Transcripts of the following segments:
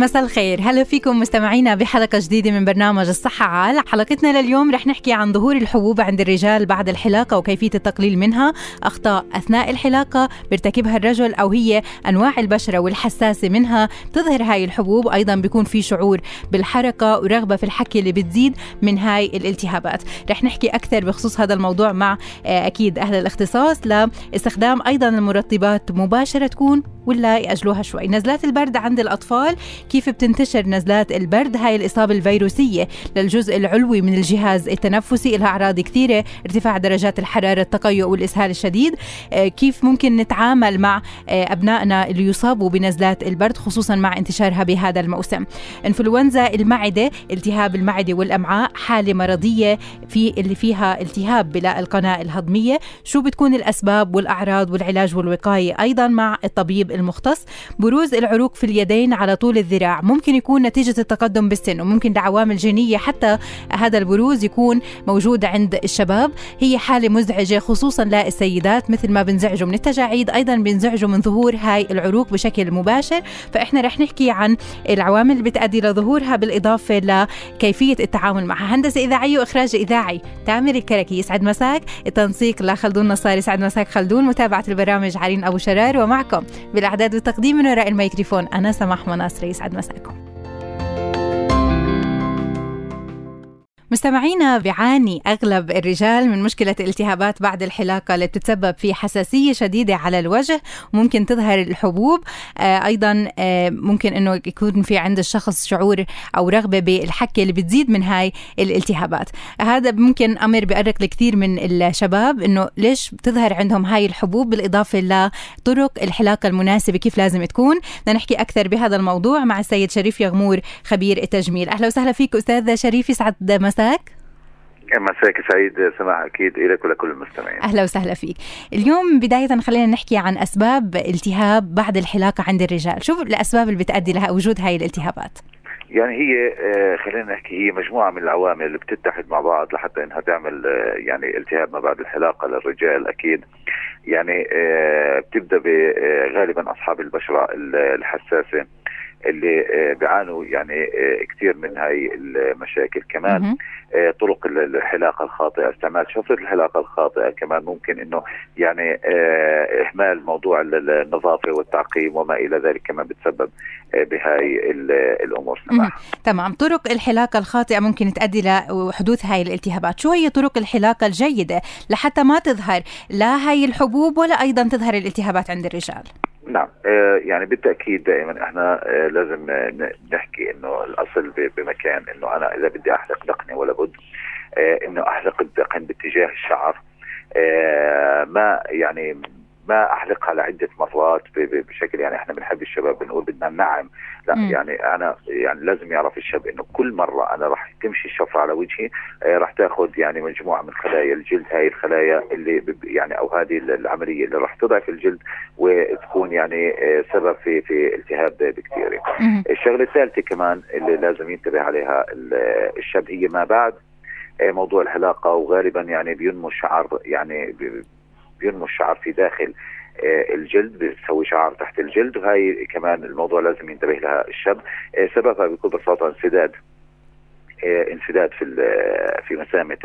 مساء الخير. هلا فيكم مستمعينا بحلقة جديدة من برنامج الصحة عال حلقتنا لليوم. رح نحكي عن ظهور الحبوب عند الرجال بعد الحلاقة وكيفية التقليل منها أخطاء أثناء الحلاقة بيرتكبها الرجل أو هي أنواع البشرة والحساسة منها. تظهر هاي الحبوب أيضا بيكون في شعور بالحركة ورغبة في الحكي اللي بتزيد من هاي الالتهابات. رح نحكي أكثر بخصوص هذا الموضوع مع آه، أكيد أهل الاختصاص. لاستخدام أيضا المرطبات مباشرة تكون ولا يأجلوها شوي. نزلات البرد عند الأطفال كيف بتنتشر نزلات البرد؟ هاي الإصابة الفيروسية للجزء العلوي من الجهاز التنفسي لها أعراض كثيرة ارتفاع درجات الحرارة التقيؤ والإسهال الشديد. آه، كيف ممكن نتعامل مع آه، أبنائنا اللي يصابوا بنزلات البرد خصوصا مع انتشارها بهذا الموسم؟ إنفلونزا المعدة التهاب المعدة والأمعاء حالة مرضية في اللي فيها التهاب بلاء القناة الهضمية. شو بتكون الأسباب والأعراض والعلاج والوقاية؟ أيضا مع الطبيب المختص. بروز العروق في اليدين على طول الذراع ممكن يكون نتيجة التقدم بالسن وممكن لعوامل جينية حتى هذا البروز يكون موجود عند الشباب. هي حالة مزعجة خصوصا للسيدات مثل ما بنزعجوا من التجاعيد أيضا بنزعجوا من ظهور هاي العروق بشكل مباشر. فإحنا رح نحكي عن العوامل اللي بتأدي لظهورها بالإضافة لكيفية التعامل معها هندسة إذاعية وإخراج إذاعي. تامر الكركي يسعد مساك. التنسيق لخلدون نصار يسعد مساك خلدون. متابعة البرامج عرين أبو شرار ومعكم بالإعداد والتقديم من وراء الميكروفون أنا سماح مناصر يسعد مساكم مستمعينا بيعاني أغلب الرجال من مشكلة التهابات بعد الحلاقة اللي بتتسبب في حساسية شديدة على الوجه وممكن تظهر الحبوب. آه أيضا آه ممكن أنه يكون في عند الشخص شعور أو رغبة بالحكة اللي بتزيد من هاي الالتهابات. هذا ممكن أمر بيأرق لكثير من الشباب أنه ليش بتظهر عندهم هاي الحبوب؟ بالإضافة لطرق الحلاقة المناسبة كيف لازم تكون. بدنا نحكي أكثر بهذا الموضوع مع السيد شريف يغمور خبير التجميل. أهلا وسهلا فيك أستاذ شريف يسعد مساء مساك؟ مساك سعيد سماح أكيد لك ولكل المستمعين. أهلا وسهلا فيك. اليوم بداية خلينا نحكي عن أسباب التهاب بعد الحلاقه عند الرجال. شو الأسباب اللي بتؤدي لها وجود هاي الالتهابات؟ يعني هي خلينا نحكي هي مجموعة من العوامل اللي بتتحد مع بعض لحتى إنها تعمل يعني التهاب ما بعد الحلاقة للرجال أكيد. يعني بتبدأ غالبا أصحاب البشرة الحساسة. اللي بيعانوا يعني كثير من هاي المشاكل. كمان طرق الحلاقة الخاطئة. استعمال شفرة الحلاقة الخاطئة كمان ممكن إنه يعني إهمال موضوع النظافة والتعقيم وما إلى ذلك كمان بتسبب بهاي الأمور. سماح تمام. طرق الحلاقة الخاطئة ممكن تؤدي لحدوث هاي الالتهابات. شو هي طرق الحلاقة الجيدة لحتى ما تظهر لا هاي الحبوب ولا أيضا تظهر الالتهابات عند الرجال؟ نعم آه يعني بالتأكيد دائما إحنا آه لازم آه نحكي إنه الأصل بمكان إنه أنا إذا بدي أحلق دقني ولا بد إنه أحلق الدقن باتجاه الشعر ما يعني ما احلقها لعدة مرات بشكل يعني إحنا بنحب الشباب بنقول بدنا ننعم. لا م. يعني أنا يعني لازم يعرف الشاب إنه كل مرة أنا راح تمشي الشفرة على وجهي راح تاخذ يعني مجموعة من خلايا الجلد هاي الخلايا اللي يعني أو هذه العملية اللي راح تضعف الجلد وتكون يعني سبب في في التهاب بكتيريا. الشغلة الثالثة كمان اللي لازم ينتبه عليها الشاب هي ما بعد موضوع الحلاقه وغالبا يعني بينمو الشعر يعني بينمو الشعر في داخل الجلد بتسوي شعر تحت الجلد وهي كمان الموضوع لازم ينتبه لها الشاب. سببها بكل بساطة انسداد انسداد في في مسامة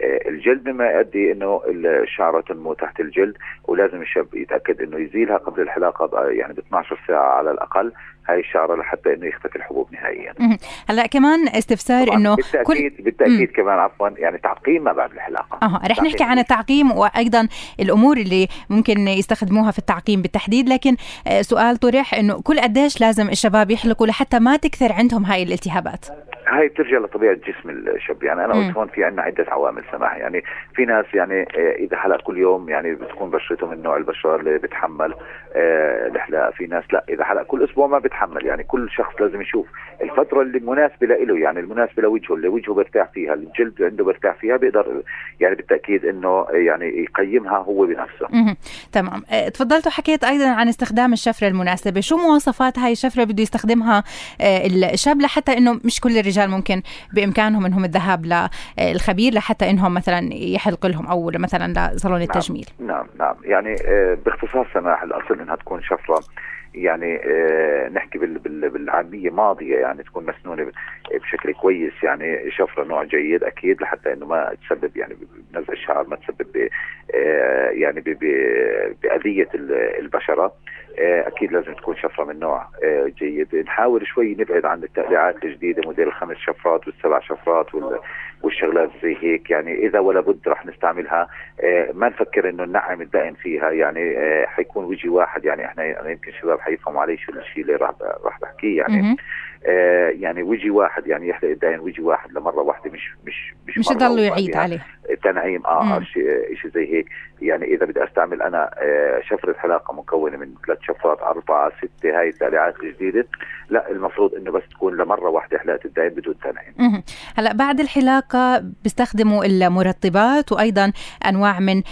الجلد مما يؤدي إنه الشعره تنمو تحت الجلد ولازم الشاب يتأكد إنه يزيلها قبل الحلاقة يعني ب 12 ساعة على الأقل هاي الشعرة لحتى إنه يختفي الحبوب نهائيا. هلا كمان استفسار إنه بالتاكيد كل... بالتأكيد كمان عفوا يعني تعقيم ما بعد الحلاقة. آه رح نحكي عن التعقيم وأيضا الأمور اللي ممكن يستخدموها في التعقيم بالتحديد لكن سؤال طرح إنه كل قديش لازم الشباب يحلقوا لحتى ما تكثر عندهم هاي الالتهابات؟ هاي بترجع لطبيعة جسم الشاب. يعني أنا قلت هون في عندنا عدة عوامل سماح. يعني في ناس يعني آه، إذا حلق كل يوم يعني بتكون بشرته من نوع البشرة اللي بتحمل آه، الحلاقه في ناس لأ إذا حلق كل أسبوع ما بتحمل. يعني كل شخص لازم يشوف الفترة اللي مناسبة له يعني المناسبة لوجهه اللي وجهه برتاح فيها الجلد عنده برتاح فيها بيقدر يعني بالتأكيد إنه يعني يقيمها هو بنفسه. تمام. آه، تفضلت وحكيت أيضا عن استخدام الشفرة المناسبة. شو مواصفات هاي الشفرة بده يستخدمها الشاب لحتى إنه مش كل الرجال ممكن بإمكانهم إنهم الذهاب للخبير لحتى إنهم مثلا يحلق لهم أو مثلا لصالون نعم التجميل. نعم نعم. يعني آه، باختصار سماح الأصل إنها تكون شفرة. يعني آه نحكي بال بال بالعامية ماضية يعني تكون مسنونة بشكل كويس يعني شفره نوع جيد أكيد لحتى إنه ما تسبب يعني بنزع الشعر ما تسبب آه يعني بأذية البشرة. آه أكيد لازم تكون شفرة من نوع جيد. نحاول شوي نبعد عن التقليعات الجديدة موديل الخمس شفرات والسبع شفرات والشغلات زي هيك يعني إذا ولا بد رح نستعملها. آه ما نفكر إنه ننعم الدائم فيها. يعني حيكون وجه واحد. يعني إحنا يمكن شباب حيفهموا علي شو الشيء اللي راح راح بحكيه. يعني آه يعني وجه واحد. يعني يحلق الدائن وجه واحد لمرة واحدة مش مش مش مش يضلوا يعيد عليه. تنعيم آه شيء شيء زي هيك. يعني إذا بدي أستعمل أنا آه شفرة حلاقة مكونة من ثلاث شفرات أربعة ستة هاي التعليقات الجديدة. لا المفروض إنه بس تكون لمرة واحدة حلاقه الدائن بدون تنعيم. هلأ بعد الحلاقة بيستخدموا المرطبات وأيضا أنواع من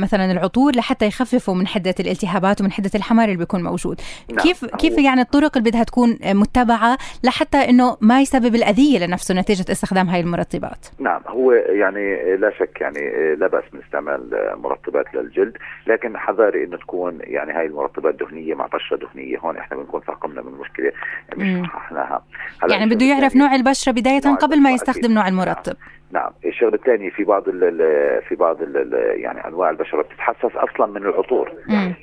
مثلا العطور لحتى يخففوا من حدة الالتهابات ومن حدة الحمار اللي بيكون موجود. نعم. كيف كيف يعني الطرق اللي بدها تكون متبعة لحتى إنه ما يسبب الأذية لنفسه نتيجة استخدام هاي المرطبات؟ نعم هو يعني لا شك يعني لا بأس من استعمال مرطبات للجلد. لكن حذاري إنه تكون يعني هاي المرطبات دهنية مع بشره دهنية. هون إحنا بنكون فاقمنا من مشكلة مش صححناها يعني بده يعرف نوع البشرة بداية قبل ما يستخدم نوع المرطب. نعم الشغله الثانية في بعض ال في بعض ال يعني أنواع البشرة بتتحسس أصلا من العطور. يعني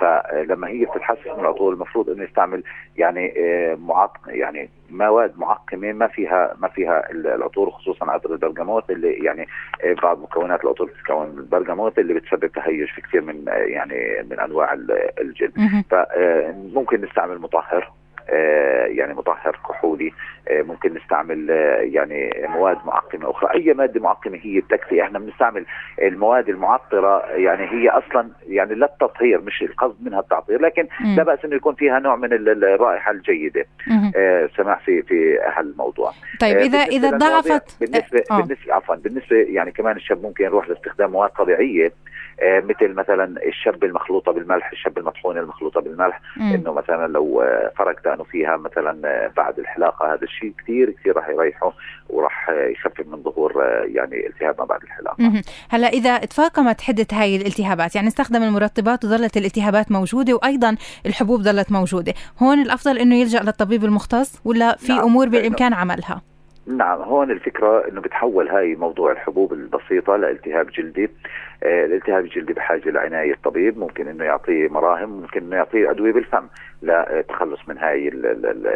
فلما هي بتتحسس من العطور المفروض إنه يستعمل يعني آه، معق يعني مواد معقمة ما فيها ما فيها العطور خصوصا عطر البرغموت اللي يعني آه، بعض مكونات العطور بتتكون من البرغموت اللي بتسبب تهيج في كثير من آه، يعني من أنواع الجلد. فممكن نستعمل مطهر. يعني مطهر كحولي آه، ممكن نستعمل آه، يعني مواد معقمة أخرى. أي مادة معقمة هي بتكفي. إحنا بنستعمل المواد المعطرة يعني هي أصلا يعني لا التطهير مش القصد منها التعطير لكن لا بأس إنه يكون فيها نوع من الرائحة الجيدة. سماح في في هالموضوع. طيب اذا إذا ضعفت بالنسبة آه. بالنسبة عفوا بالنسبة يعني كمان الشاب ممكن يروح لاستخدام مواد طبيعية. آه، مثل مثلا الشب المخلوطة بالملح الشب المطحونه المخلوطة بالملح إنه مثلا لو آه، فرق دقنه فيها مثلا آه، بعد الحلاقة هذا الشيء كثير كثير راح يريحه وراح يخفف من ظهور يعني التهاب ما بعد الحلاقة. هلا إذا تفاقمت حدة هاي الالتهابات يعني استخدم المرطبات وظلت الالتهابات موجودة وأيضا الحبوب ظلت موجودة هون الأفضل إنه يلجأ للطبيب المختص ولا في نعم. أمور بالامكان عملها؟ نعم هون الفكرة إنه بتحول هاي موضوع الحبوب البسيطة لالتهاب جلدي. آه الالتهاب الجلدي بحاجة لعناية الطبيب ممكن إنه يعطيه مراهم ممكن إنه يعطيه أدوية بالفم للتخلص من هاي ال ال ال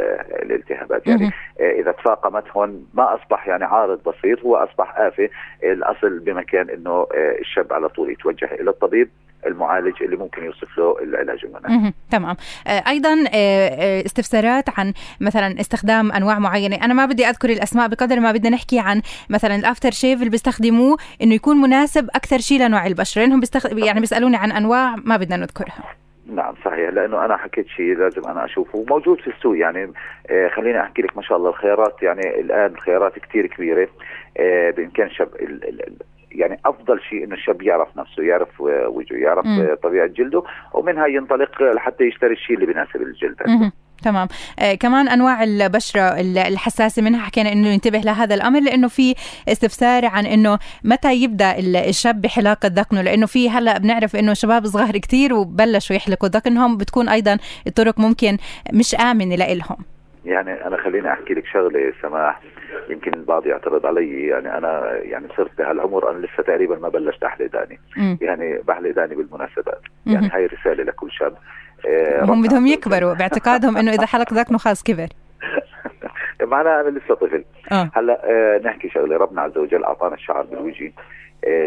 الالتهابات. يعني آه إذا تفاقمت هون ما أصبح يعني عارض بسيط هو أصبح آفة. الأصل بمكان إنه آه الشاب على طول يتوجه إلى الطبيب المعالج اللي ممكن يوصف له العلاج المناسب. تمام. آه، أيضا آه، آه، استفسارات عن مثلا استخدام أنواع معينة، أنا ما بدي أذكر الأسماء بقدر ما بدنا نحكي عن مثلا الأفتر شيف اللي بيستخدموه إنه يكون مناسب أكثر شيء لنوع البشره، لانهم بيستخ... يعني بيسألوني عن أنواع ما بدنا نذكرها. نعم صحيح لأنه أنا حكيت شيء لازم أنا أشوفه موجود في السوق يعني آه خليني أحكي لك ما شاء الله الخيارات يعني الآن الخيارات كثير كبيرة آه بإمكان شب ال ال يعني أفضل شيء إنه الشاب يعرف نفسه يعرف وجهه يعرف م. طبيعة جلده ومنها ينطلق لحتى يشتري الشيء اللي بيناسب الجلد تمام. آه كمان أنواع البشرة الحساسة منها حكينا إنه ينتبه لهذا الأمر لأنه في استفسار عن إنه متى يبدأ الشاب بحلاقة ذقنه لأنه في هلأ بنعرف إنه شباب صغار كتير وبلشوا يحلقوا ذقنهم بتكون أيضا الطرق ممكن مش آمنة لإلهم. يعني أنا خليني أحكي لك شغلة سماح. يمكن البعض يعترض علي. يعني أنا يعني صرت بهالعمر أنا لسه تقريبا ما بلشت احلق داني. يعني بحلق داني بالمناسبات. يعني هاي رسالة لكل شاب. آه هم بدهم يكبروا باعتقادهم إنه إذا حلق ذقنه خلاص كبر. معناها أنا لسه طفل. آه. هلأ آه نحكي شغلة. ربنا عز وجل أعطانا الشعر بالوجه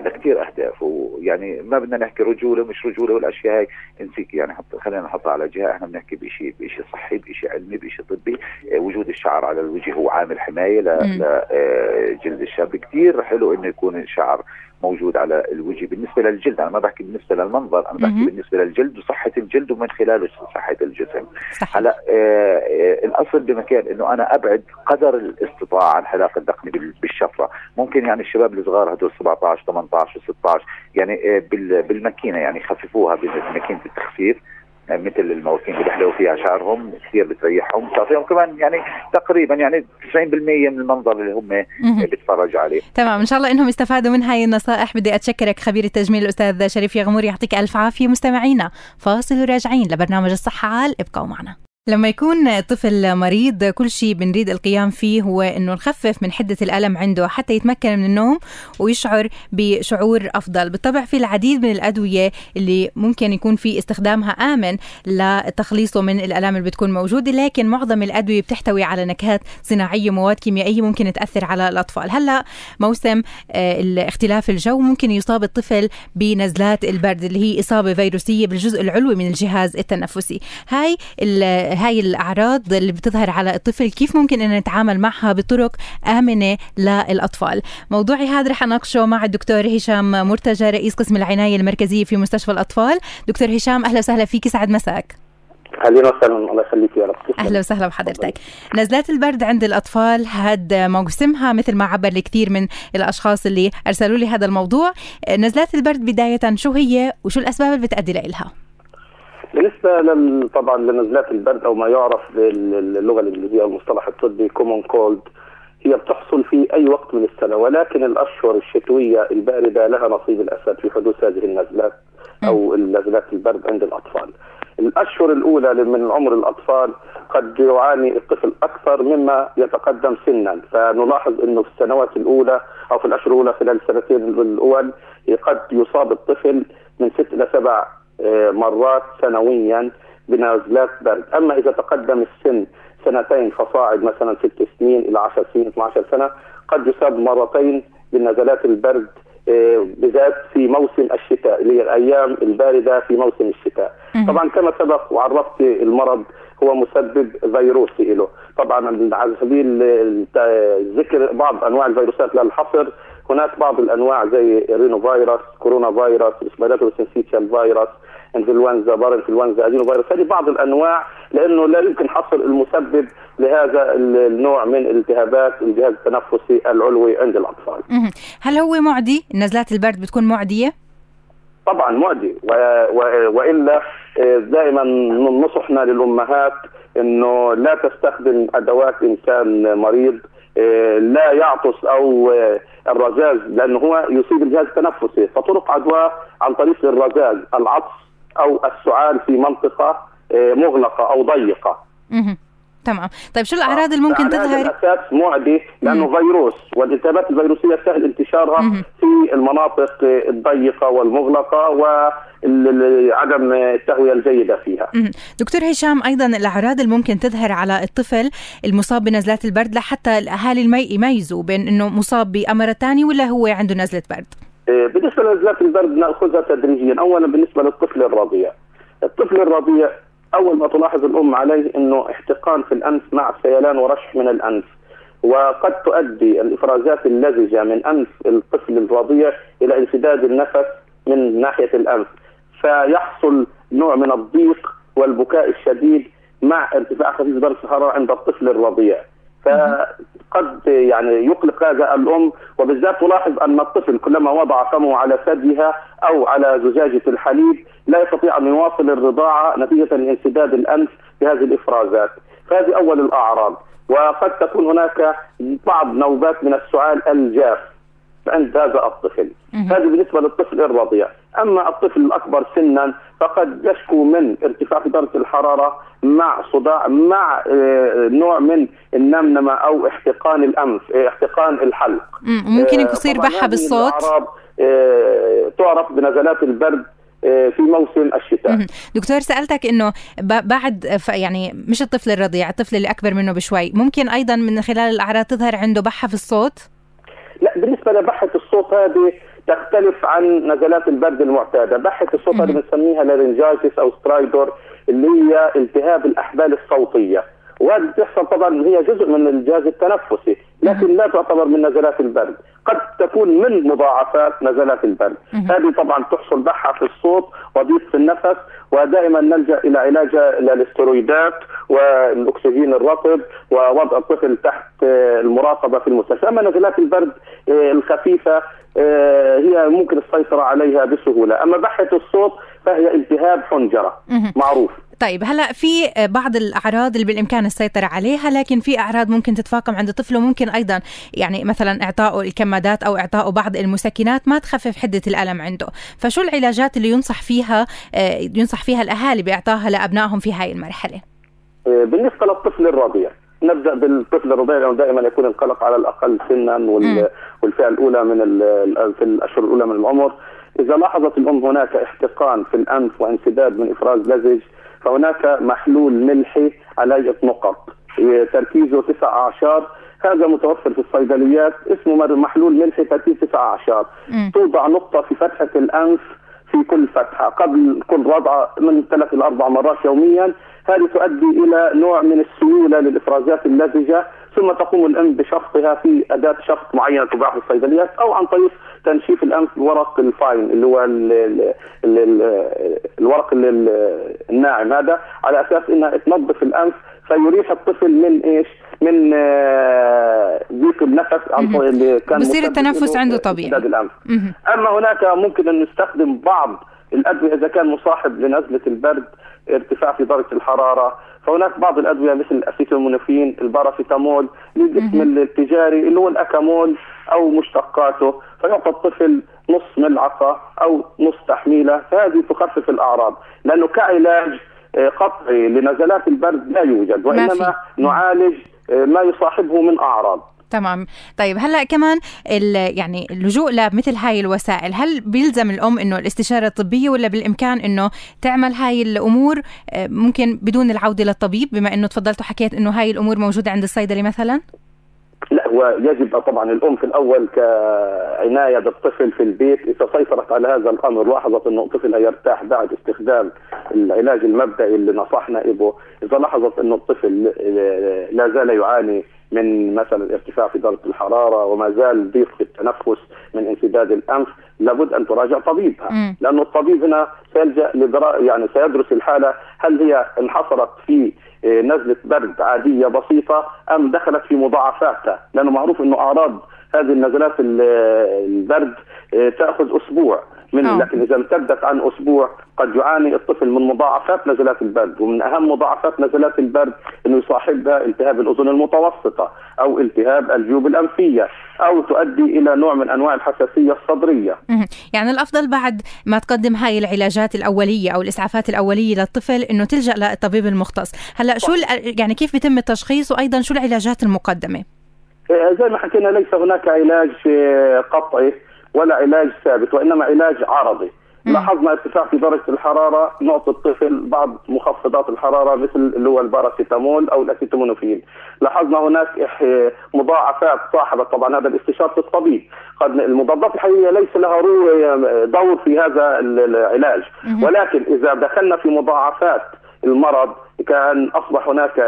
لكثير أهداف. ويعني ما بدنا نحكي رجولة مش رجولة والأشياء هاي. نسيك يعني حط خلينا نحطها على جهة. إحنا بنحكي بشيء بشيء صحي بشيء علمي بشيء طبي. وجود الشعر على الوجه هو عامل حماية لجلد الشاب. كثير حلو إنه يكون الشعر موجود على الوجه بالنسبة للجلد. أنا ما بحكي بالنسبة للمنظر أنا بحكي بالنسبة للجلد وصحة الجلد ومن خلاله صحة الجسم. هلا آه آه الأصل بمكان إنه أنا أبعد قدر الاستطاعة عن حلاقه الدقن بالشفرة. ممكن يعني الشباب الصغار هدول 17 18 و16 يعني آه بالماكينة يعني يخففوها بماكينة التخفيف. مثل المواكين اللي بيحلقوا فيها شعرهم كثير بتريحهم. بتعطيهم كمان يعني تقريبا يعني 90% من المنظر اللي هم بيتفرجوا عليه. تمام. إن شاء الله إنهم يستفادوا من هاي النصائح. بدي أتشكرك خبير التجميل الأستاذ شريف يغمور يعطيك ألف عافية. مستمعينا فاصل وراجعين لبرنامج الصحة عال. ابقوا معنا. لما يكون طفل مريض كل شيء بنريد القيام فيه هو إنه نخفف من حدة الألم عنده حتى يتمكن من النوم ويشعر بشعور أفضل، بالطبع في العديد من الأدوية اللي ممكن يكون في استخدامها آمن لتخليصه من الالام اللي بتكون موجودة، لكن معظم الأدوية بتحتوي على نكهات صناعية مواد كيميائية ممكن تأثر على الأطفال، هلأ موسم اختلاف الجو ممكن يصاب الطفل بنزلات البرد اللي هي إصابة فيروسية بالجزء العلوي من الجهاز التنفسي، هاي هاي الأعراض اللي بتظهر على الطفل كيف ممكن إن نتعامل معها بطرق آمنة للأطفال؟ موضوعي هذا رح أناقشه مع الدكتور هشام مرتجى رئيس قسم العناية المركزية في مستشفى الأطفال. دكتور هشام أهلا وسهلا فيك سعد مساك. أهلا وسهلا الله يخليك يا رب. أهلا وسهلا بحضرتك. نزلات البرد عند الأطفال هاد موسمها مثل ما عبر الكثير من الأشخاص اللي أرسلوا لي هذا الموضوع. نزلات البرد بداية شو هي وشو الأسباب اللي بتؤدي لها بالنسبة لل... طبعا لنزلات البرد أو ما يعرف باللغة الإنجليزية المصطلح الطبي common cold هي بتحصل في أي وقت من السنة. ولكن الأشهر الشتوية الباردة لها نصيب الأسد في حدوث هذه النزلات أو نزلات البرد عند الأطفال. الأشهر الأولى من عمر الأطفال قد يعاني الطفل أكثر مما يتقدم سنا. فنلاحظ إنه في السنوات الأولى أو في الأشهر الأولى خلال السنتين الأول قد يصاب الطفل من ست إلى سبع مرات سنويا بنزلات برد أما إذا تقدم السن سنتين فصاعد مثلا ست سنين إلى 10 سنين 12 سنة قد يصاب مرتين بنزلات البرد بالذات في موسم الشتاء اللي هي الأيام الباردة في موسم الشتاء. طبعا كما سبق وعرفت المرض هو مسبب فيروسي له طبعا على سبيل ذكر بعض أنواع الفيروسات لا الحصر هناك بعض الأنواع زي رينو فيروس كورونا فيروس سنسيتيال فيروس انفلونزا بار انفلونزا أدينو فيروس هذه بعض الأنواع لأنه لا يمكن حصر المسبب لهذا النوع من التهابات الجهاز التنفسي العلوي عند الأطفال. هل هو معدي؟ نزلات البرد بتكون معدية؟ طبعا معدي و... و... وإلا دائما نصحنا للأمهات إنه لا تستخدم أدوات إنسان مريض لا يعطس أو الرذاذ لأنه هو يصيب الجهاز التنفسي فطرق عدوى عن طريق الرذاذ العطس أو السعال في منطقة مغلقة أو ضيقة. تمام طيب شو الأعراض اللي ممكن تظهر الأساس معدي لأنه مم. فيروس والالتهابات الفيروسية سهل انتشارها مم. في المناطق الضيقة والمغلقة وعدم التهوية الجيدة فيها مم. دكتور هشام أيضا الأعراض اللي ممكن تظهر على الطفل المصاب بنزلات البرد لحتى الأهالي المي يميزوا بين إنه مصاب بأمر ثاني ولا هو عنده نزلة برد بالنسبة لنزلات البرد ناخذها تدريجيا. اولا بالنسبة للطفل الرضيع. الطفل الرضيع أول ما تلاحظ الأم عليه إنه احتقان في الأنف مع سيلان ورشح من الأنف. وقد تؤدي الإفرازات اللزجة من أنف الطفل الرضيع إلى انسداد النفس من ناحية الأنف. فيحصل نوع من الضيق والبكاء الشديد مع ارتفاع خفيف درجه الحراره عند الطفل الرضيع. فقد يعني يقلق هذا الأم وبالذات تلاحظ أن الطفل كلما وضع فمه على ثديها أو على زجاجة الحليب لا يستطيع أن يواصل الرضاعة نتيجة لانسداد الأنف بهذه الإفرازات، فهذه أول الأعراض، وقد تكون هناك بعض نوبات من السعال الجاف. عند هذا الطفل. هذه بالنسبة للطفل الرضيع. أما الطفل الأكبر سنا فقد يشكو من ارتفاع درجة الحرارة مع صداع مع نوع من النمنمة أو احتقان الأنف احتقان الحلق. ممكن يصير بحة بالصوت؟ تعرف بنزلات البرد في موسم الشتاء. دكتور سألتك أنه بعد يعني مش الطفل الرضيع الطفل اللي أكبر منه بشوي ممكن أيضا من خلال الأعراض تظهر عنده بحة في الصوت؟ لا بالنسبة لبحة الصوت هذه تختلف عن نزلات البرد المعتادة، بحة الصوت اللي بنسميها laryngitis أو stridor اللي هي التهاب الأحبال الصوتية. وهذه بتحصل طبعا هي جزء من الجهاز التنفسي لكن لا تعتبر من نزلات البرد. قد تكون من مضاعفات نزلات البرد. هذه طبعا تحصل بحة في الصوت وضيق في النفس ودائما نلجأ إلى علاج الاسترويدات والأكسجين الرطب ووضع الطفل تحت المراقبة في المستشفى، أما نزلات البرد آه، الخفيفة آه، هي ممكن السيطرة عليها بسهولة، أما بحة الصوت فهي التهاب حنجرة. معروف. طيب هلا في بعض الأعراض اللي بالإمكان السيطرة عليها لكن في أعراض ممكن تتفاقم عند طفل وممكن أيضا يعني مثلا اعطائه الكمادات أو اعطائه بعض المسكنات ما تخفف حدة الألم عنده. فشو العلاجات اللي ينصح فيها آه، ينصح فيها الأهالي بإعطائها لأبنائهم في هاي المرحلة؟ آه، بالنسبة للطفل الرضيع نبدأ بالطفل الرضيع لأنه دائما يكون القلق على الأقل سنا والفئة الأولى من في الأشهر الأولى من العمر. إذا لاحظت الأم هناك احتقان في الأنف وانسداد من إفراز لزج فهناك محلول ملحي على نقط. تركيزه تسع اعشار هذا متوفر في الصيدليات. اسمه محلول ملحي تركيز تسع اعشار توضع نقطة في فتحة الأنف في كل فتحة. قبل كل رضعه من ثلاث إلى أربع مرات يوميا. هذه تؤدي إلى نوع من السيولة للإفرازات اللزجة ثم تقوم الام بشفطها في أداة شفط معينه تباع في الصيدليات أو عن طريق تنشيف الانف بورق الفاين اللي هو ال ال ال الورق الناعم. هذا على أساس إنها تنظف الأنف فيريح الطفل من إيش؟ من آه، ضيق النفس عن طريق اللي كان بصير التنفس عنده طبيعي. أما هناك ممكن أن نستخدم بعض الأدوية إذا كان مصاحب لنزلة البرد ارتفاع في درجة الحرارة فهناك بعض الأدوية مثل الاسيتامينوفين الباراسيتامول الاسم التجاري اللي هو الأكامول أو مشتقاته. فيعطى الطفل نص ملعقة أو نص تحميلة فهذه تخفف الأعراض. لأنه كعلاج آه، قطعي لنزلات البرد لا يوجد وإنما نعالج آه، ما يصاحبه من أعراض. تمام. طيب هلأ كمان يعني اللجوء لمثل هاي الوسائل هل بيلزم الأم إنه الاستشارة الطبية ولا بالإمكان إنه تعمل هاي الأمور؟ آه، ممكن بدون العودة للطبيب بما إنه تفضلت وحكيت إنه هاي الأمور موجودة عند الصيدلي مثلا؟ لا هو يجب طبعا الأم في الأول كعناية بالطفل في البيت. إذا سيطرت على هذا الأمر لاحظت إنه الطفل هيرتاح بعد استخدام العلاج المبدئي اللي نصحنا به إذا لاحظت إنه الطفل لا زال يعاني من مثلا ارتفاع في درجة الحرارة وما زال ضيق في التنفس من انسداد الأنف لابد أن تراجع طبيبها. لأنه الطبيب هنا سيلجأ لدرا يعني سيدرس الحالة هل هي انحصرت في آه، نزلة برد عادية بسيطة أم دخلت في مضاعفاتها لأنه معروف إنه أعراض هذه النزلات البرد آه، تأخذ أسبوع. من أوه. لكن إذا امتدت عن أسبوع قد يعاني الطفل من مضاعفات نزلات البرد ومن أهم مضاعفات نزلات البرد إنه يصاحبها التهاب الأذن المتوسطة أو التهاب الجيوب الأنفية أو تؤدي إلى نوع من أنواع الحساسية الصدرية. يعني الأفضل بعد ما تقدم هاي العلاجات الأولية أو الإسعافات الأولية للطفل إنه تلجأ للطبيب المختص، هلأ شو يعني كيف بيتم التشخيص وأيضا شو العلاجات المقدمة؟ إيه، زي ما حكينا ليس هناك علاج إيه، قطعي ولا علاج ثابت وإنما علاج عرضي. لاحظنا ارتفاع في درجه الحرارة نعطي الطفل بعض مخفضات الحرارة مثل اللي هو الباراسيتامول أو الاسيتامينوفين لاحظنا هناك مضاعفات صاحبة طبعا هذا الاستشارة الطبيب. قد المضادات الحيوية ليس لها دور في هذا العلاج. ولكن إذا دخلنا في مضاعفات المرض كأن أصبح هناك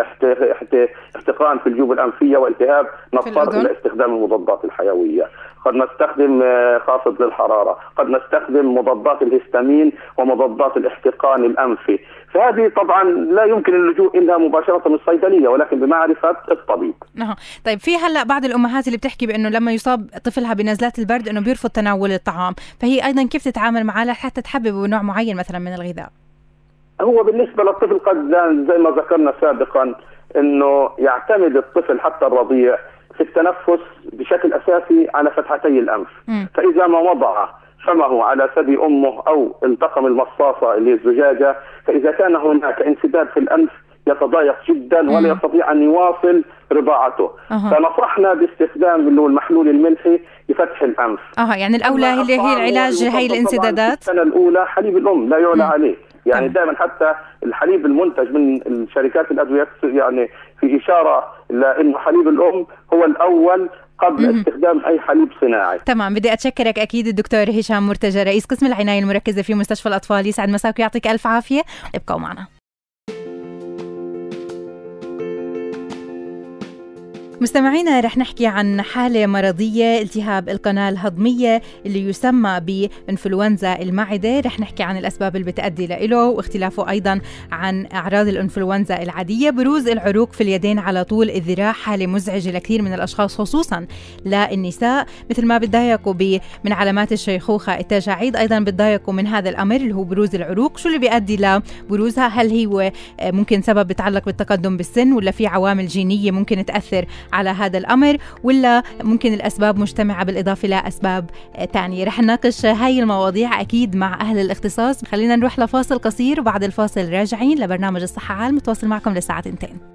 احتقان في الجيوب الأنفية والتهاب نضطر إلى استخدام المضادات الحيوية. قد نستخدم آه، خافض للحراره قد نستخدم مضادات الهستامين ومضادات الاحتقان الأنفي. فهذه طبعا لا يمكن اللجوء اليها مباشرة من الصيدلية ولكن بمعرفة الطبيب. نعم. طيب في هلأ بعض الأمهات اللي بتحكي بأنه لما يصاب طفلها بنزلات البرد إنه بيرفض تناول الطعام. فهي أيضا كيف تتعامل معاه لحتى تحببه بنوع معين مثلا من الغذاء؟ هو بالنسبة للطفل قد زي ما ذكرنا سابقا إنه يعتمد الطفل حتى الرضيع في التنفس بشكل أساسي على فتحتي الأنف. م. فإذا ما وضع فمه على ثدي أمه أو التقم المصاصة اللي هي الزجاجه فإذا كان هناك انسداد في الأنف يتضايق جدا ولا يستطيع أن يواصل رضاعته. أه. فنصحنا باستخدام اللي هو المحلول الملحي لفتح الأنف. آه يعني الأولى اللي هي العلاج هي الانسدادات؟ السنة الأولى حليب الأم لا يعلى عليه. يعني دائما حتى الحليب المنتج من الشركات الأدوية يعني في إشارة إلى إنه حليب الأم هو الأول قبل استخدام أي حليب صناعي. تمام بدي أتشكرك أكيد الدكتور هشام مرتجى رئيس قسم العناية المركزة في مستشفى الأطفال يسعد مساك ويعطيك ألف عافية. ابقوا معنا. مستمعينا رح نحكي عن حالة مرضية التهاب القناة الهضمية اللي يسمى بإنفلونزا المعدة. رح نحكي عن الأسباب اللي بتأدي له واختلافه أيضا عن أعراض الإنفلونزا العادية. بروز العروق في اليدين على طول الذراع حالة مزعجة لكثير من الأشخاص خصوصا للنساء. مثل ما بتضايقوا من علامات الشيخوخة التجاعيد أيضا بتضايقوا من هذا الأمر اللي هو بروز العروق. شو اللي بيؤدي لبروزها؟ هل هو ممكن سبب بتعلق بالتقدم بالسن ولا في عوامل جينية ممكن تأثر على هذا الأمر ولا ممكن الأسباب مجتمعة بالإضافة لأسباب تانية. رح نناقش هاي المواضيع أكيد مع أهل الاختصاص. خلينا نروح لفاصل قصير وبعد الفاصل راجعين لبرنامج الصحة عال متواصل معكم لساعة تنتين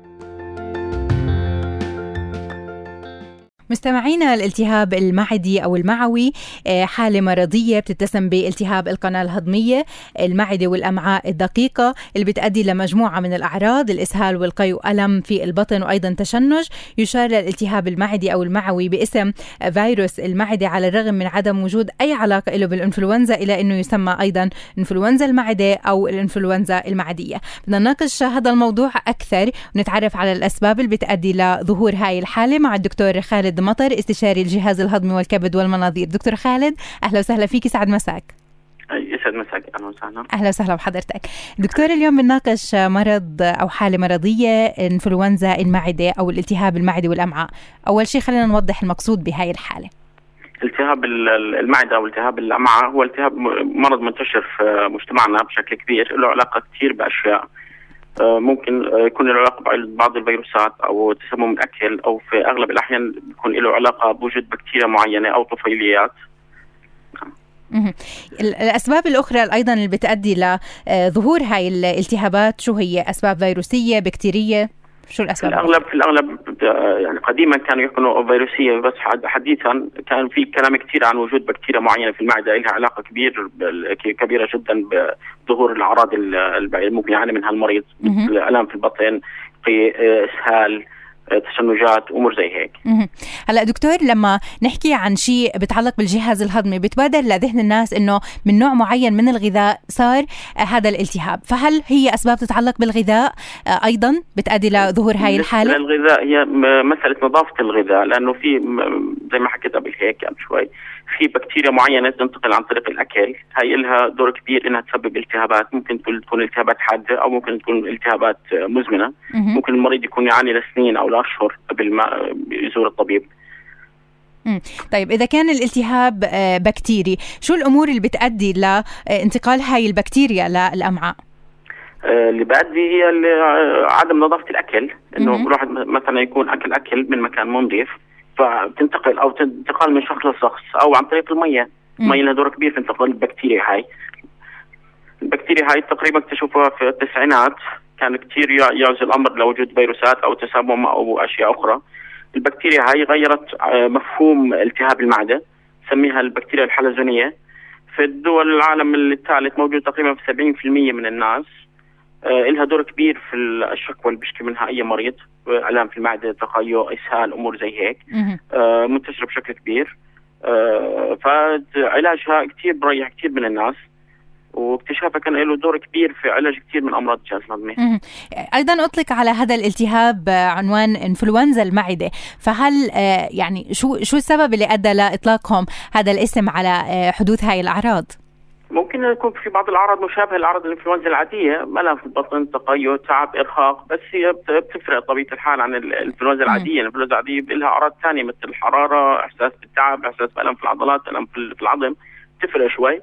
مستمعينا الالتهاب المعدي أو المعوي آه، حالة مرضية بتتسم بالتهاب القناة الهضمية المعدة والأمعاء الدقيقة اللي بتؤدي لمجموعة من الأعراض الإسهال والقي وألم في البطن وأيضا تشنج. يشار للالتهاب المعدي أو المعوي باسم فيروس المعدة على الرغم من عدم وجود أي علاقة له بالإنفلونزا إلى إنه يسمى أيضا إنفلونزا المعدة أو الإنفلونزا المعدية. بدنا نناقش هذا الموضوع أكثر ونتعرف على الأسباب اللي بتؤدي لظهور هاي الحالة مع الدكتور خالد خالد مطر استشاري الجهاز الهضمي والكبد والمناظير. دكتور خالد أهلا وسهلا فيك. يسعد مساك. يسعد مساك. أهلا وسهلا. أهلا وسهلا بحضرتك. دكتور اليوم بنناقش مرض أو حالة مرضية إنفلونزا المعدة أو الالتهاب المعدي والأمعاء. أول شيء خلينا نوضح المقصود بهاي الحالة. التهاب المعدة أو التهاب الأمعاء هو التهاب مرض منتشر في مجتمعنا بشكل كبير له علاقة كثير بأشياء. ممكن آه، يكون له علاقة ببعض الفيروسات أو تسمم الأكل أو في أغلب الأحيان بيكون له علاقة بوجود بكتيريا معينة أو طفيليات. الأسباب الأخرى أيضا اللي بتؤدي لظهور هاي الالتهابات شو هي؟ أسباب فيروسية بكتيرية؟ شو الأسباب؟ في الاغلب في الأغلب يعني قديما كانوا يكونوا فيروسية بس حديثا كان في كلام كثير عن وجود بكتيريا معينة في المعدة لها علاقة كبير كبيرة جدا بظهور الأعراض اللي ممكن يعاني منها المريض مثل في البطن في إسهال تشنجات أمور زي هيك. هلا دكتور لما نحكي عن شيء بتعلق بالجهاز الهضمي بتبادر لذهن الناس إنه من نوع معين من الغذاء صار هذا الالتهاب. فهل هي أسباب تتعلق بالغذاء؟ آه، أيضا بتؤدي لظهور هاي الحالة؟ الغذاء هي مساله نظافة الغذاء لأنه في زي ما حكيت قبل هيك قبل شوي في بكتيريا معينة تنتقل عن طريق الأكل. هي لها دور كبير إنها تسبب التهابات. ممكن تكون التهابات حادة أو ممكن تكون التهابات مزمنة. ممكن المريض يكون يعاني لسنين أو لأشهر قبل ما يزور الطبيب طيب إذا كان الالتهاب آه، بكتيري شو الأمور اللي بتأدي لانتقال هاي البكتيريا للأمعاء؟ آه، اللي بأدي هي عدم نظافة الأكل. إنه الواحد مثلا يكون أكل أكل من مكان منظف فبتنتقل أو تنتقل من شخص لشخص أو عن طريق المية. المية لها دور كبير في انتقال البكتيريا هاي. البكتيريا هاي تقريبا اكتشفوها في التسعينات. كان كثير يعزل الأمر لوجود فيروسات أو تسمم أو أشياء أخرى. البكتيريا هاي غيرت آه، مفهوم التهاب المعدة سميها البكتيريا الحلزونية. في الدول العالم الثالث موجود تقريبا في 70% من الناس. لها دور كبير في الشكوى اللي بيشكي منها أي مريض الام في المعدة تقيؤ إسهال أمور زي هيك. آه منتشرة بشكل كبير. آه فعلاجها كثير بريح كثير من الناس واكتشافها كان له دور كبير في علاج كثير من أمراض الجهاز الهضمي. أيضا أطلق على هذا الالتهاب عنوان إنفلونزا المعدة، فهل آه، يعني شو شو السبب اللي أدى لإطلاقهم هذا الاسم على آه، حدوث هاي الأعراض؟ ممكن يكون في بعض الأعراض مشابهة لأعراض الإنفلونزا العادية الام في البطن تقيؤ تعب إرهاق بس هي بتفرق طبيعة الحال عن الإنفلونزا العادية. الإنفلونزا العادية لها أعراض ثانية مثل الحرارة إحساس بالتعب إحساس بألم في العضلات ألم في العظم تفرق شوي.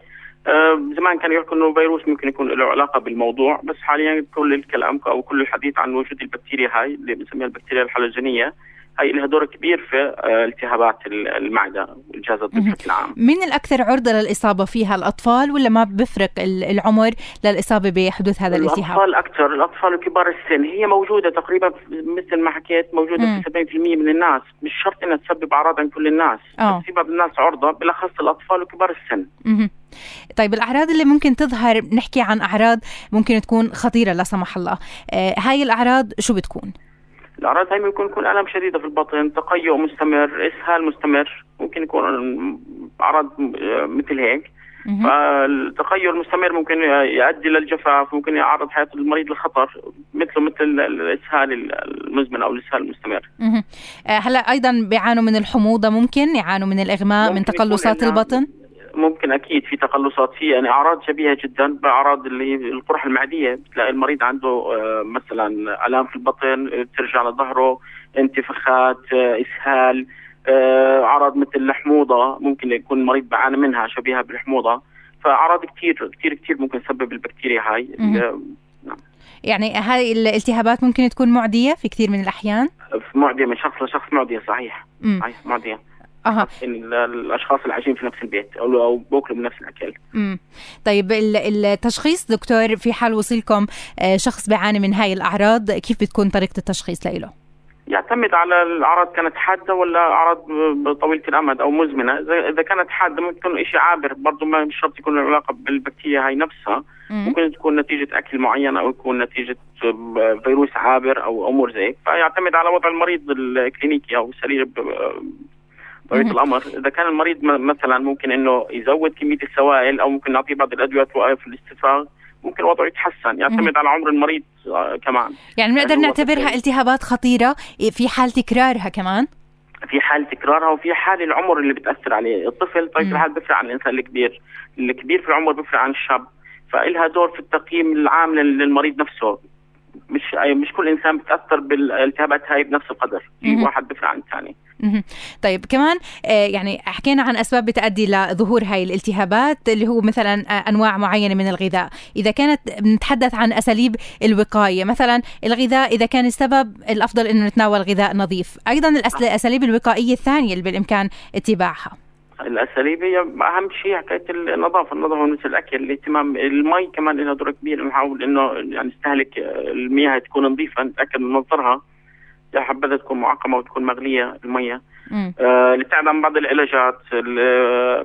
آه زمان كانوا يحكوا إنه فيروس ممكن يكون له علاقة بالموضوع بس حاليا كل الكلام أو كل الحديث عن وجود البكتيريا هاي اللي بنسميها البكتيريا الحلزونيه هي لها دور كبير في آه، التهابات المعدة والجهاز الهضمي بشكل عام. مين الأكثر عرضة للإصابة فيها الأطفال ولا ما بفرق العمر للإصابة بحدوث هذا الالتهاب؟ الأطفال أكثر، الأطفال وكبار السن هي موجودة تقريبا مثل ما حكيت موجودة مم. في 70% من الناس، مش شرط إنها تسبب أعراض عند كل الناس،. بس في بعض الناس عرضة بالأخص الأطفال وكبار السن. مم. طيب الأعراض اللي ممكن تظهر نحكي عن أعراض ممكن تكون خطيرة لا سمح الله، آه هاي الأعراض شو بتكون؟ الأعراض هاي ممكن يكون الام شديدة في البطن تقيؤ مستمر إسهال مستمر ممكن يكون أعراض مثل هيك. فالتقيؤ المستمر ممكن يؤدي للجفاف ممكن يعرض حياة المريض للخطر مثله مثل الإسهال المزمن أو الإسهال المستمر. آه، هلا أيضا بيعانوا من الحموضة ممكن يعانوا من الإغماء من تقلصات البطن؟ ممكن أكيد في تقلصات في يعني أعراض شبيهة جدا بأعراض اللي القرحه المعدية. بتلاقي المريض عنده آه، مثلا ألام في البطن ترجع لظهره انتفاخات آه، إسهال آه، أعراض مثل الحموضة ممكن يكون المريض بيعاني منها شبيهة بالحموضة. فأعراض كثير كثير كثير ممكن تسبب البكتيريا هاي. نعم. يعني هذه الالتهابات ممكن تكون معدية في كثير من الأحيان؟ معدية من شخص لشخص معدية صحيح. صحيح معدية. أها. الأشخاص اللي عايشين في نفس البيت أو أو بياكلوا من نفس الأكل. امم طيب التشخيص دكتور في حال وصلكم آه، شخص بيعاني من هاي الأعراض كيف بتكون طريقة التشخيص له يعتمد على الأعراض كانت حادة ولا أعراض طويلة الأمد أو مزمنة. اذا كانت حادة ممكن تكون شيء عابر برضه ما مش شرط يكون له علاقة بالبكتيريا هاي نفسها. مم. ممكن تكون نتيجة أكل معين أو يكون نتيجة فيروس عابر أو أمور زي فيعتمد على وضع المريض الكلينيكي أو السرير طريقه الامر إذا كان المريض مثلا ممكن إنه يزود كمية السوائل أو ممكن نعطيه بعض الأدوية توقف الاستفراغ ممكن وضعه يتحسن يعتمد على عمر المريض آه، كمان. يعني بنقدر يعني نعتبرها التهابات خطيرة في حال تكرارها كمان؟ في حال تكرارها وفي حال العمر اللي بتأثر عليه. الطفل طيب الحال بيفرق عن الانسان الكبير. الكبير في العمر بيفرق عن الشاب. فإلها دور في التقييم العام للمريض نفسه. مش مش كل إنسان بتأثر بالالتهابات هاي بنفس القدر. في واحد بيفرق عن الثاني. طيب كمان آه، يعني حكينا عن أسباب بتؤدي لظهور هاي الالتهابات اللي هو مثلا آه، أنواع معينة من الغذاء. إذا كانت بنتحدث عن أساليب الوقاية مثلا الغذاء إذا كان السبب الأفضل إنه نتناول غذاء نظيف. أيضا الأساليب الوقائية الثانية اللي بالإمكان اتباعها. الأساليب هي أهم شيء حكاية النظافة. النظافة مثل الأكل الاهتمام المي كمان لها دور كبير. نحاول إنه يعني نستهلك المياه تكون نظيفة نتأكد من مصدرها. حبذا تكون معقمة وتكون مغلية المياه آه عن بعض العلاجات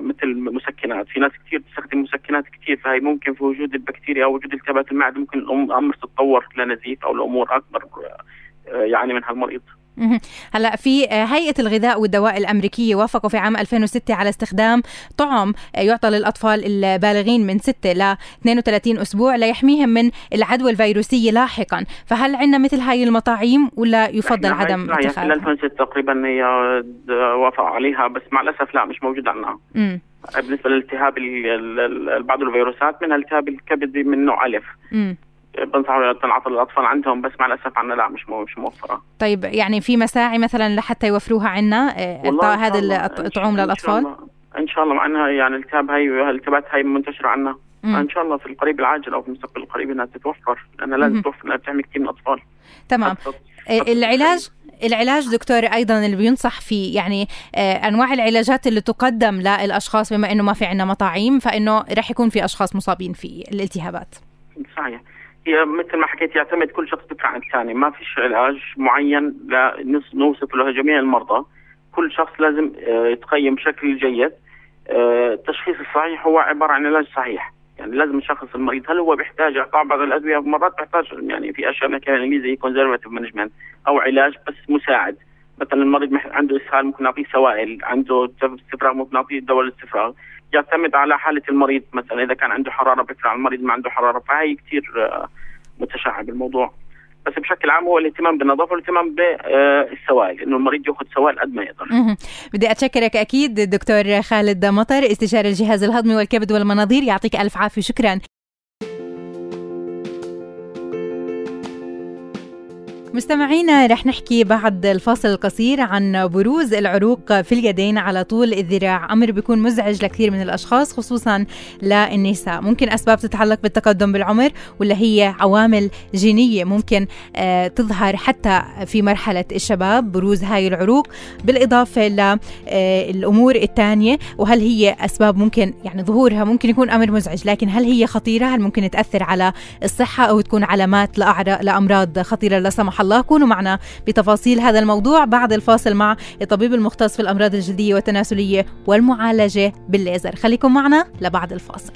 مثل المسكنات. في ناس كثير تستخدم مسكنات كثير فهي ممكن في وجود البكتيريا أو وجود التهابات المعدة ممكن الأمر تتطور لنزيف أو الأمور أكبر آه يعني منها المريض هلا في آه، هيئة الغذاء والدواء الأمريكية وافقوا في عام 2006 على استخدام طعم آه، يعطى للأطفال البالغين من 6 ل 32 أسبوع ليحميهم من العدوى الفيروسية لاحقا. فهل عندنا مثل هاي المطاعيم ولا يفضل عدم اتخاذها 2006 تقريبا هي وافقوا عليها بس مع الأسف لا مش موجود عندنا. بالنسبة للالتهاب بعض الفيروسات منها التهاب الكبد من نوع الف بنصح تنعطى للاطفال عندهم بس مع الأسف عندنا لا مش مش موفرة. طيب يعني في مساعي مثلا لحتى يوفروها عندنا آه، هذا الطعوم للأطفال؟ إن شاء الله مع انها يعني التهاب هاي الالتهابات هاي منتشرة عندنا إن شاء الله في القريب العاجل أو في المستقبل القريب إنها تتوفر لأنها لازم توفر لأنها بتعمل كثير من الأطفال. تمام. آه، العلاج العلاج دكتور أيضا اللي بينصح فيه يعني آه أنواع العلاجات اللي تقدم للأشخاص بما إنه ما في عندنا مطاعيم فإنه رح يكون في أشخاص مصابين في الالتهابات. صحيح. هي مثل ما حكيت يعتمد كل شخص بيفرق عن الثاني. ما فيش علاج معين نوصف له جميع المرضى. كل شخص لازم آه، يتقيم بشكل جيد. آه، التشخيص الصحيح هو عبارة عن علاج صحيح. يعني لازم نشخص المريض هل هو بيحتاج إعطاء بعض الأدوية؟ مرات بيحتاج يعني في أشياء بنحكيها زي conservative management أو علاج بس مساعد. مثلا المريض عنده إسهال ممكن نعطيه سوائل عنده استفراغ ممكن نعطيه دواء الاستفراغ. يعتمد على حالة المريض مثلا إذا كان عنده حرارة بيفرق عن المريض ما عنده حرارة فهي كثير آه، متشعب الموضوع بس بشكل عام هو الاهتمام بالنظافة والاهتمام بالسوائل إنه المريض يأخذ سوائل قد ما يقدر. بدي أتشكرك أكيد دكتور خالد مطر استشاري الجهاز الهضمي والكبد والمناظير يعطيك ألف عافية شكرا. مستمعينا رح نحكي بعد الفاصل القصير عن بروز العروق في اليدين على طول. الذراع أمر بيكون مزعج لكثير من الأشخاص خصوصا للنساء. ممكن أسباب تتعلق بالتقدم بالعمر ولا هي عوامل جينية ممكن آه تظهر حتى في مرحلة الشباب. بروز هاي العروق بالإضافة للأمور آه الثانية وهل هي أسباب ممكن يعني ظهورها ممكن يكون أمر مزعج لكن هل هي خطيرة؟ هل ممكن تأثر على الصحة أو تكون علامات لأمراض خطيرة لا سمح الله. كونوا معنا بتفاصيل هذا الموضوع بعد الفاصل مع الطبيب المختص في الأمراض الجلدية والتناسلية والمعالجة بالليزر. خليكم معنا لبعد الفاصل.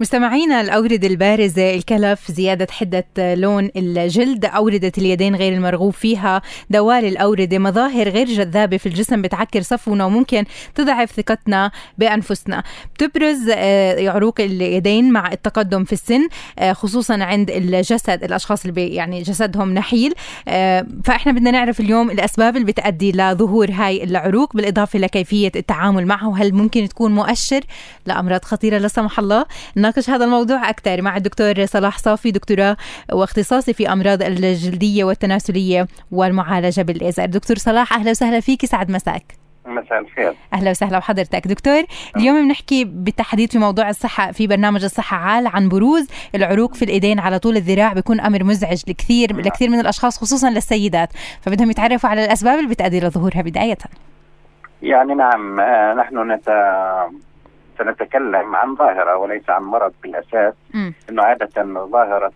مستمعينا الأوردة البارزة الكلف زيادة حدة لون الجلد أوردة اليدين غير المرغوب فيها دوال الأوردة مظاهر غير جذابة في الجسم بتعكر صفونا وممكن تضعف ثقتنا بأنفسنا. بتبرز آه، عروق اليدين مع التقدم في السن آه، خصوصا عند الجسد الأشخاص اللي يعني جسدهم نحيل. آه، فإحنا بدنا نعرف اليوم الأسباب اللي بتأدي لظهور هاي العروق بالإضافة لكيفية التعامل معها وهل ممكن تكون مؤشر لأمراض خطيرة لا سمح الله؟ نناقش هذا الموضوع أكثر مع الدكتور صلاح صافي دكتوراه واختصاصي في أمراض الجلدية والتناسلية والمعالجة بالليزر. دكتور صلاح أهلا وسهلا فيك سعد مساك. مساء الخير. أهلا وسهلا بحضرتك. دكتور اليوم بنحكي بالتحديد في موضوع الصحة في برنامج الصحة عال عن بروز. العروق في الإيدين على طول الذراع بيكون أمر مزعج لكثير. لكثير من الأشخاص خصوصا للسيدات. فبدهم يتعرفوا على الأسباب اللي بتؤدي لظهورها بداية. يعني نعم آه، نحن نت... سنتكلم عن ظاهرة وليس عن مرض بالأساس م. أنه عادة ظاهرة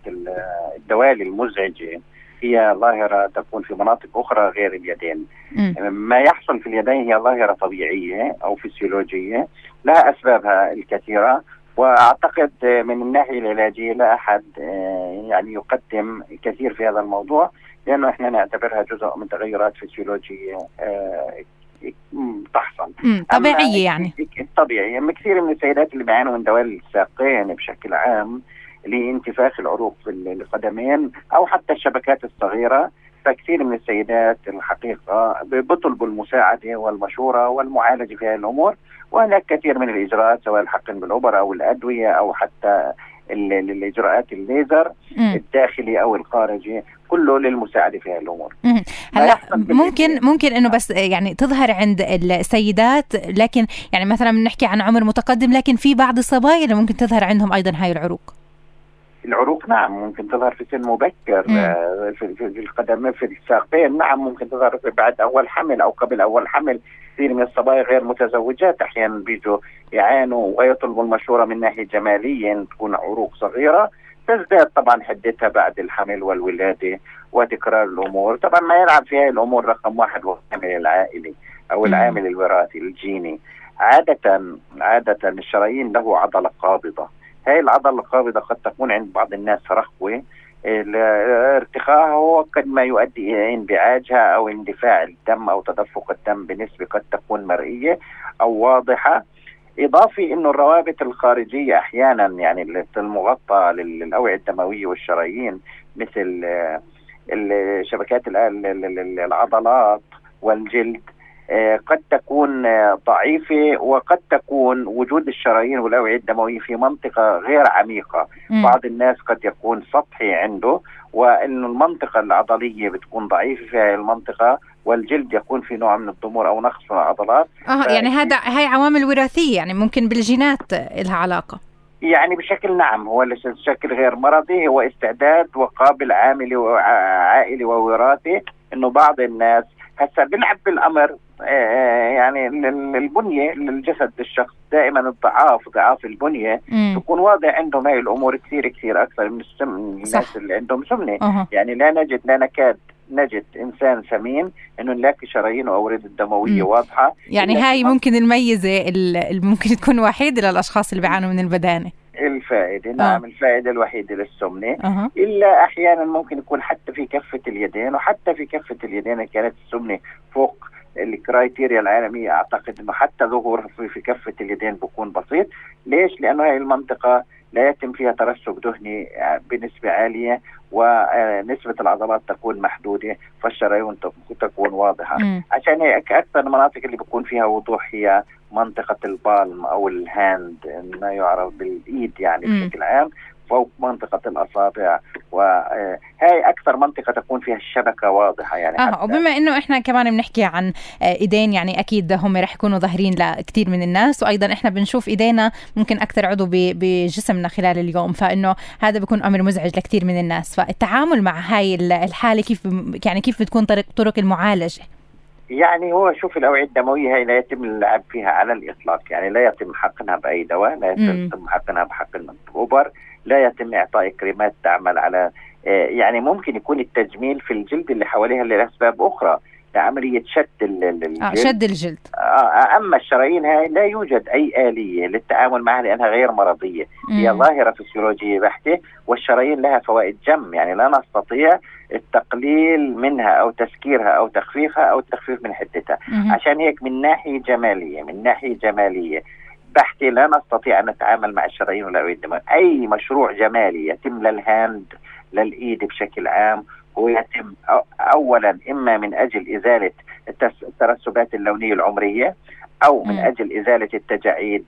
الدوالي المزعجة هي ظاهرة تكون في مناطق أخرى غير اليدين م. ما يحصل في اليدين هي ظاهرة طبيعية أو فسيولوجية لها أسبابها الكثيرة وأعتقد من الناحية العلاجية لا أحد آه، يعني يقدم كثير في هذا الموضوع لأنه إحنا نعتبرها جزء من تغيرات فسيولوجية آه، تحصل. طبيعية يعني. طبيعي يعني كثير من السيدات اللي بيعانوا من دوال الساقين بشكل عام لانتفاخ العروق في القدمين أو حتى الشبكات الصغيرة فكثير من السيدات الحقيقة بيطلبوا المساعدة والمشورة والمعالجة في هذه الأمور. وهناك كثير من الإجراءات سواء الحقن بالأبر أو الأدوية أو حتى الإجراءات الليزر. الداخلي أو الخارجي. كله للمساعدة في هذه الأمور. هلأ ممكن ممكن إنه بس يعني تظهر عند السيدات لكن يعني مثلا بنحكي عن عمر متقدم لكن في بعض الصبايا اللي ممكن تظهر عندهم أيضا هاي العروق. العروق نعم ممكن تظهر في سن مبكر آه، في, في, في القدمين في الساقين نعم ممكن تظهر بعد أول حمل أو قبل أول حمل. كثير من الصبايا غير متزوجات أحيانا بيجوا يعانوا ويطلبوا المشورة من ناحية جمالية تكون عروق صغيرة. تزداد طبعا حدتها بعد الحمل والولادة وتكرار الأمور، طبعا ما يلعب في هذه الأمور رقم واحد هو العامل العائلي أو العامل الوراثي الجيني. عادة عادة الشرايين له عضلة قابضة، هاي العضلة القابضة قد تكون عند بعض الناس رخوة. ارتخائها قد ما يؤدي إلى انبعاجها أو اندفاع الدم أو تدفق الدم بنسبة قد تكون مرئية أو واضحة. إضافي إنه الروابط الخارجية أحيانا يعني المغطى للأوعية الدموية والشرايين مثل شبكات العضلات والجلد آه، قد تكون آه، ضعيفة وقد تكون وجود الشرايين والأوعية الدموية في منطقة غير عميقة م. بعض الناس قد يكون سطحي عنده وأن المنطقة العضلية بتكون ضعيفة في هذه المنطقة والجلد يكون في نوع من الضمور أو نقص في العضلات. آه يعني هذا هاي عوامل وراثية يعني ممكن بالجينات لها علاقة. يعني بشكل نعم هو بشكل غير مرضي هو استعداد وقابل عاملي وعائلي ووراثي إنه بعض الناس هسا بنلعب بالامر آه، يعني البنيه للجسد الشخص دائما الضعاف ضعاف البنية. تكون واضح عندهم هاي الأمور كثير كثير أكثر من السم الناس اللي عندهم سمنة. أه. يعني لا نجد لا نكاد. نجد إنسان سمين إنه نلاقي شرايينه واورده الدمويه واضحة يعني هاي ممكن الميزة اللي ممكن تكون وحيدة للأشخاص اللي بيعانوا من البدانة الفائدة نعم آه. الفائدة الوحيدة للسمنة أه. إلا أحيانا ممكن يكون حتى في كفة اليدين وحتى في كفة اليدين كانت السمنة فوق ال criteria العالمية أعتقد أنه حتى ظهور في كفة اليدين بكون بسيط ليش؟ لأنه هذه المنطقة لا يتم فيها ترسب دهني بنسبة عالية ونسبة العضلات تكون محدودة فالشرايين تكون واضحة م. عشان هيك أكثر المناطق اللي بكون فيها وضوح هي منطقة ال palm أو ال hand ما يعرف بالإيد يعني. بشكل عام فوق منطقة الأصابع وهي أكثر منطقة تكون فيها الشبكة واضحة يعني آه وبما إنه إحنا كمان بنحكي عن آه، إيدين يعني أكيد هم رح يكونوا ظاهرين لكثير من الناس وأيضا إحنا بنشوف إيدينا ممكن أكثر عضو بجسمنا خلال اليوم فإنه هذا بيكون أمر مزعج لكثير من الناس. فالتعامل مع هاي الحالة كيف يعني كيف بتكون طرق طرق المعالجة؟ يعني هو شوف الأوعية الدموية هي لا يتم اللعب فيها على الإطلاق يعني لا يتم حقنها بأي دواء لا يتم حقنها بحقن أوبر. لا يتم إعطاء كريمات تعمل على آه، يعني ممكن يكون التجميل في الجلد اللي حواليها لأسباب أخرى لعملية شد الجلد آه شد الجلد آه أما الشرايين هاي لا يوجد أي آلية للتعامل معها لأنها غير مرضية مم. هي ظاهرة فسيولوجيه بحتة والشرايين لها فوائد جم يعني لا نستطيع التقليل منها أو تسكيرها أو تخفيفها أو التخفيف من حدتها مم. عشان هيك من ناحية جمالية من ناحية جمالية بحته لا نستطيع أن نتعامل مع الشرايين والاوعيه الدمويه أي مشروع جمالي يتم للهاند للإيد بشكل عام هو يتم اولا إما من أجل إزالة الترسبات اللونية العمرية أو من أجل إزالة التجاعيد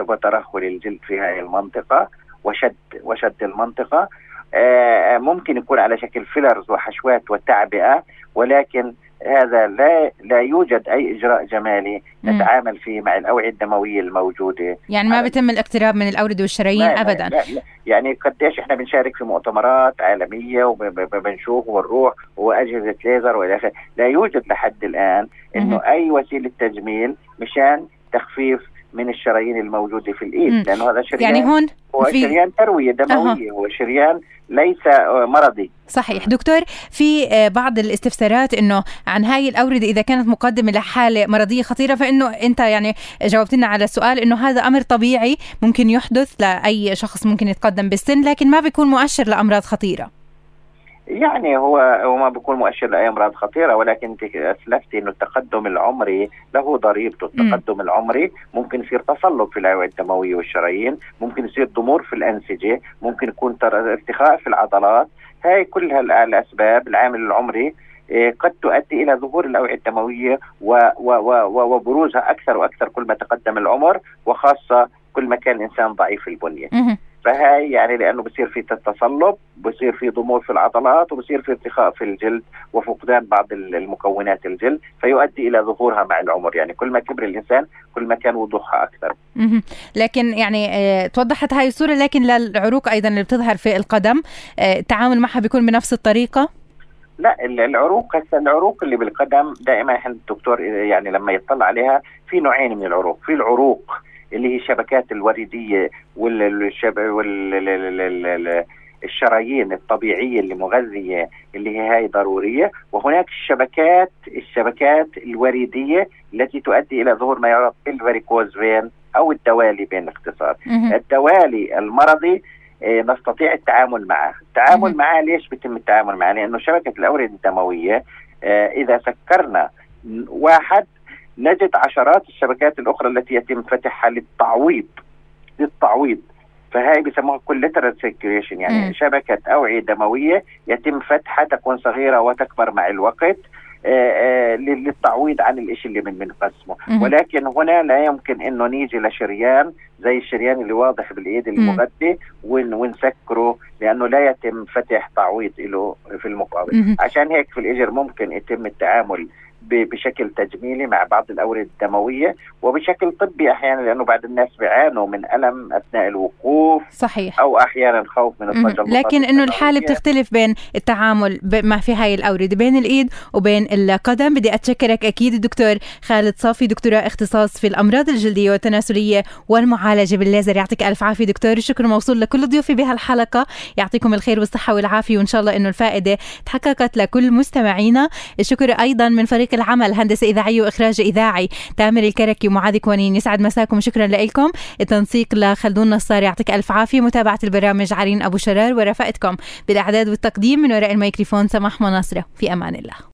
وترهل الجلد في هذه المنطقة وشد وشد المنطقة. آه، ممكن يكون على شكل فيلرز وحشوات وتعبئة ولكن هذا لا لا يوجد أي إجراء جمالي نتعامل فيه مع الأوعية الدموية الموجودة. يعني ما بيتم الاقتراب من الاورده والشرايين لا ابدا؟ لا لا. يعني قديش إحنا بنشارك في مؤتمرات عالمية وبنشوف ونروح وأجهزة ليزر وإلى آخره. لا يوجد لحد الآن إنه أي وسيلة تجميل مشان تخفيف من الشرايين الموجودة في الإيد لأنه هذا شريان يعني هون هو في... شريان تروية دموية أه. هو شريان ليس آه، مرضي. صحيح. دكتور في آه، بعض الاستفسارات إنه عن هاي الأوردة إذا كانت مقدمة لحالة مرضية خطيرة فإنه أنت يعني جاوبت لنا على السؤال إنه هذا أمر طبيعي ممكن يحدث لأي شخص ممكن يتقدم بالسن لكن ما بيكون مؤشر لأمراض خطيرة. يعني هو هو ما بيكون مؤشر لأي أمراض خطيرة ولكن انت اسلفتي إنه التقدم العمري له ضريبته، التقدم م. العمري ممكن يصير تصلب في الأوعية الدموية والشرايين، ممكن يصير ضمور في الأنسجة، ممكن يكون ارتخاء في العضلات، هاي كلها الاسباب العامل العمري إيه، قد تؤدي إلى ظهور الأوعية الدموية وبروزها أكثر وأكثر كل ما تقدم العمر وخاصة كل ما كان الإنسان ضعيف البنية. فهاي يعني لأنه بصير في تصلب بصير في ضمور في العضلات وبصير في ارتخاء في الجلد وفقدان بعض المكونات الجلد فيؤدي إلى ظهورها مع العمر. يعني كل ما كبر الإنسان كل ما كان وضوحها أكثر. لكن يعني آه توضحت هاي الصورة لكن للعروق أيضا اللي بتظهر في القدم آه التعامل معها بيكون بنفس الطريقة؟ لا العروق هسه العروق اللي بالقدم دائما إحنا الدكتور يعني لما يطلع عليها في نوعين من العروق. في العروق اللي هي الشبكات الوريدية والشب وال الشرايين الطبيعية اللي مغذية اللي هي هاي ضرورية. وهناك الشبكات الشبكات الوريدية التي تؤدي إلى ظهور ما يعرف بالفاريكوز فين أو الدوالي بين الاختصار. الدوالي المرضي إيه نستطيع التعامل معه. التعامل معه ليش بيتم التعامل معه؟ لأنه شبكة الاورده الدموية إيه إذا سكرنا واحد نجد عشرات الشبكات الأخرى التي يتم فتحها للتعويض للتعويض. فهي بيسموها collateral circulation يعني م. شبكة أوعية دموية يتم فتحها تكون صغيرة وتكبر مع الوقت آه، آه، للتعويض عن الشيء اللي من بنقسمه ولكن هنا لا يمكن إنه نيجي لشريان زي الشريان اللي واضح بالايد المغذي ونسكره لأنه لا يتم فتح تعويض له في المقابل. عشان هيك في الإجر ممكن يتم التعامل بشكل تجميلي مع بعض الاورده الدموية وبشكل طبي أحيانا لأنه بعض الناس بيعانوا من ألم أثناء الوقوف صحيح. أو أحيانا خوف من التجلطات لكن إنه الحالة بتختلف بين التعامل ما في هاي الاورده بين الإيد وبين القدم. بدي أتشكرك أكيد الدكتور خالد صافي دكتوراه اختصاص في الأمراض الجلدية والتناسلية والمعالجة بالليزر. يعطيك ألف عافية دكتور الشكر موصول لكل ضيوفي بهالحلقة. يعطيكم الخير والصحة والعافية وإن شاء الله إنه الفائدة تحققت لكل مستمعينا. الشكر أيضا من فريق العمل هندسة إذاعية وإخراج إذاعي. تامر الكركي ومعاذ كوانين يسعد مساكم شكرا لكم التنسيق لخلدون نصار يعطيك ألف عافية. متابعة البرامج عرين أبو شرار. ورفقتكم بالإعداد والتقديم من وراء الميكروفون سماح مناصرة. في أمان الله.